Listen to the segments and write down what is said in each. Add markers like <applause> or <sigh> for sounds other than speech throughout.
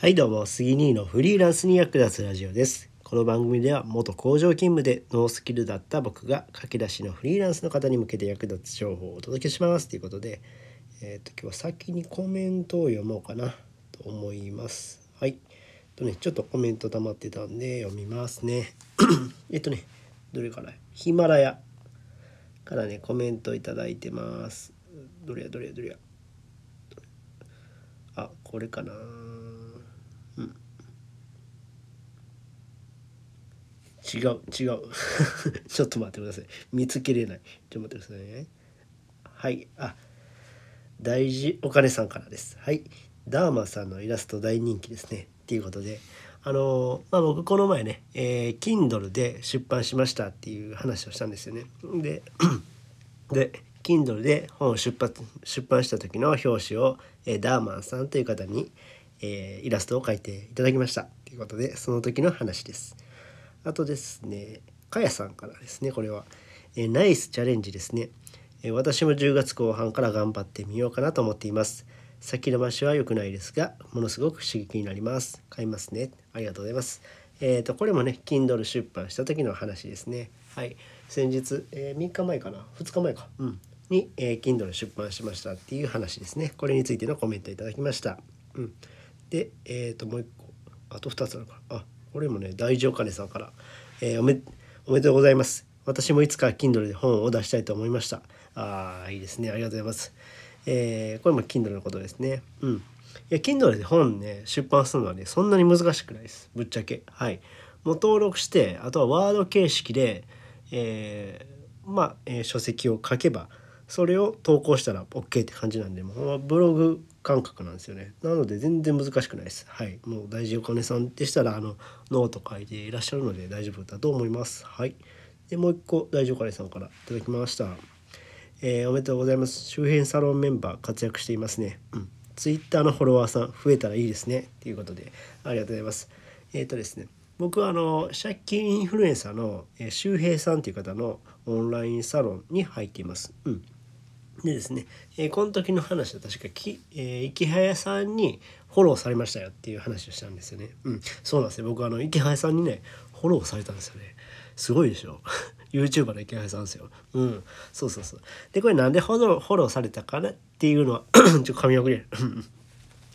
はいどうも杉兄のフリーランスに役立つラジオです。この番組では元工場勤務でノースキルだった僕が駆け出しのフリーランスの方に向けて役立つ情報をお届けしますということでえっ、と今日は先にコメントを読もうかなと思います。はい。とねちょっとコメント溜まってたんで読みますね。<coughs> えっとねどれから？ヒマラヤからねコメントいただいてます。どれやどれやどれや？あこれかな。違う違う。<laughs> ちょっと待ってください。見つけれない。ちょっと待ってくださいね。はい。あ大事お金さんからです。はい。ダーマさんのイラスト大人気ですね。っていうことで。あのまあ僕この前ね、えー、Kindle で出版しましたっていう話をしたんですよね。で <clears throat> で Kindle で本を出発出版した時の表紙を、えー、ダーマンさんという方に、えー、イラストを描いていただきました。ということでその時の話です。あとですねかやさんからですねこれは、えー、ナイスチャレンジですね、えー、私も10月後半から頑張ってみようかなと思っています。先延ばしは良くないですがものすごく刺激になります。買いますね。ありがとうございます。えーと、これもね Kindle 出版した時の話ですね。はい。先日、え、3日前かな？2日前か。うん。に、えー、Kindle 出版しましたっていう話ですね。これについてのコメントいただきました。うん。でえっ、ー、ともう一個あと2つあるからあこれもね大丈夫金さんから、えー、おめおめでとうございます私もいつか Kindle で本を出したいと思いましたああいいですねありがとうございますえー、これも Kindle のことですね。うん。いや Kindle で本ね出版するのはねそんなに難しくないですぶっちゃけ。はい。もう登録してあとはワード形式で、えー、まあ、えー、書籍を書けばそれを投稿したら OK って感じなんでもうブログ感覚なんですよねなので全然難しくないですはいもう大事お金さんでしたらあのノート書いていらっしゃるので大丈夫だと思いますはいでもう一個大事お金さんからいただきましたえー、おめでとうございます。周辺サロンメンバー活躍していますね。うん。ツイッターのフォロワーさん増えたらいいですね。ということで、ありがとうございます。えっ、ー、とですね、僕はあの、借金インフルエンサーの、え、周平さんという方のオンラインサロンに入っています。うん。でですね、えー、この時の話は確かき、えー、池早さんにフォローされましたよっていう話をしたんですよね。うん、そうなんですよ。僕あの池早さんにね、フォローされたんですよね。すごいでしょ。<laughs> YouTuber の池原さんですよ。うん。そうそうそう。で、これなんでフォロー、フォローされたかなっていうのは <coughs> ちょっと髪をくれ。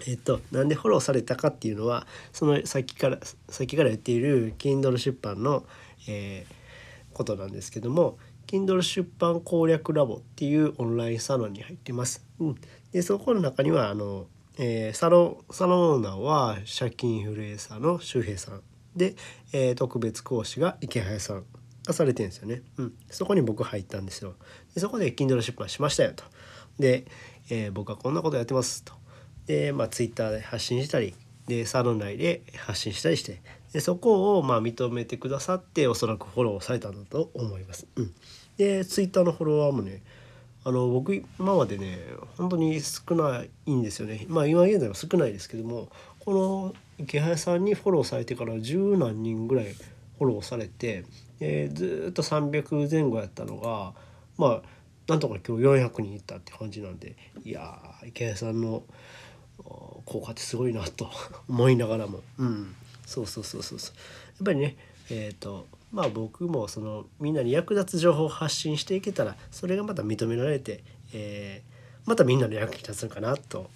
えっと、なんでフォローされたかっていうのは、その先から、先から言っている Kindle 出版の、えー、ことなんですけども、Kindle 出版攻略ラボっていうオンラインサロンに入ってます。うん。で、そこの中には、あの、えー、サロン、サロンオーナーは借金インフルエンサーの周平さん。で、えー、特別講師が池早さんがされてるんですよね。うん、そこに僕入ったんですよ。でそこで Kindle 出版しましたよと。で、えー、僕はこんなことやってますと。で、まあ、Twitter で発信したりでサロン内で発信したりしてでそこをまあ認めてくださっておそらくフォローされたんだと思います。うん、で Twitter のフォロワーもねあの僕今までね本当に少ないんですよね。まあ今現在は少ないですけどもこの池原さんにフォローされてから十何人ぐらいフォローされて、えー、ずっと300前後やったのがまあなんとか今日400人いったって感じなんでいや池谷さんの効果ってすごいなと思いながらもうんそうそうそうそうやっぱりねえっ、ー、とまあ僕もそのみんなに役立つ情報を発信していけたらそれがまた認められて、えー、またみんなの役に立つのかなと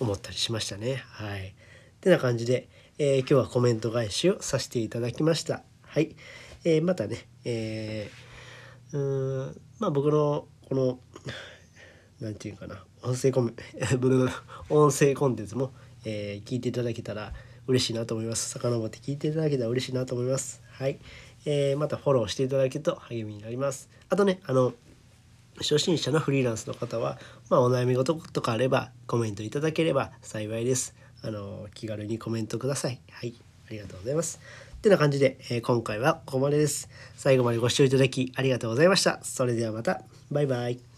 思ったりしましたね。はい。てな感じで、えー、今日はコメント返しをさせていただきました。はい、えー、またね、えー、うんまあ僕のこの何て言うかな音声コメ <laughs> 音声コンテンツも、えー、聞いていただけたら嬉しいなと思います遡って聞いていただけたら嬉しいなと思いますはい、えー、またフォローしていただけると励みになりますあとねあの初心者のフリーランスの方は、まあ、お悩み事とかあればコメントいただければ幸いですあの気軽にコメントくださいはいありがとうございますってな感じで、えー、今回はここまでです。最後までご視聴いただきありがとうございました。それではまた。バイバイ。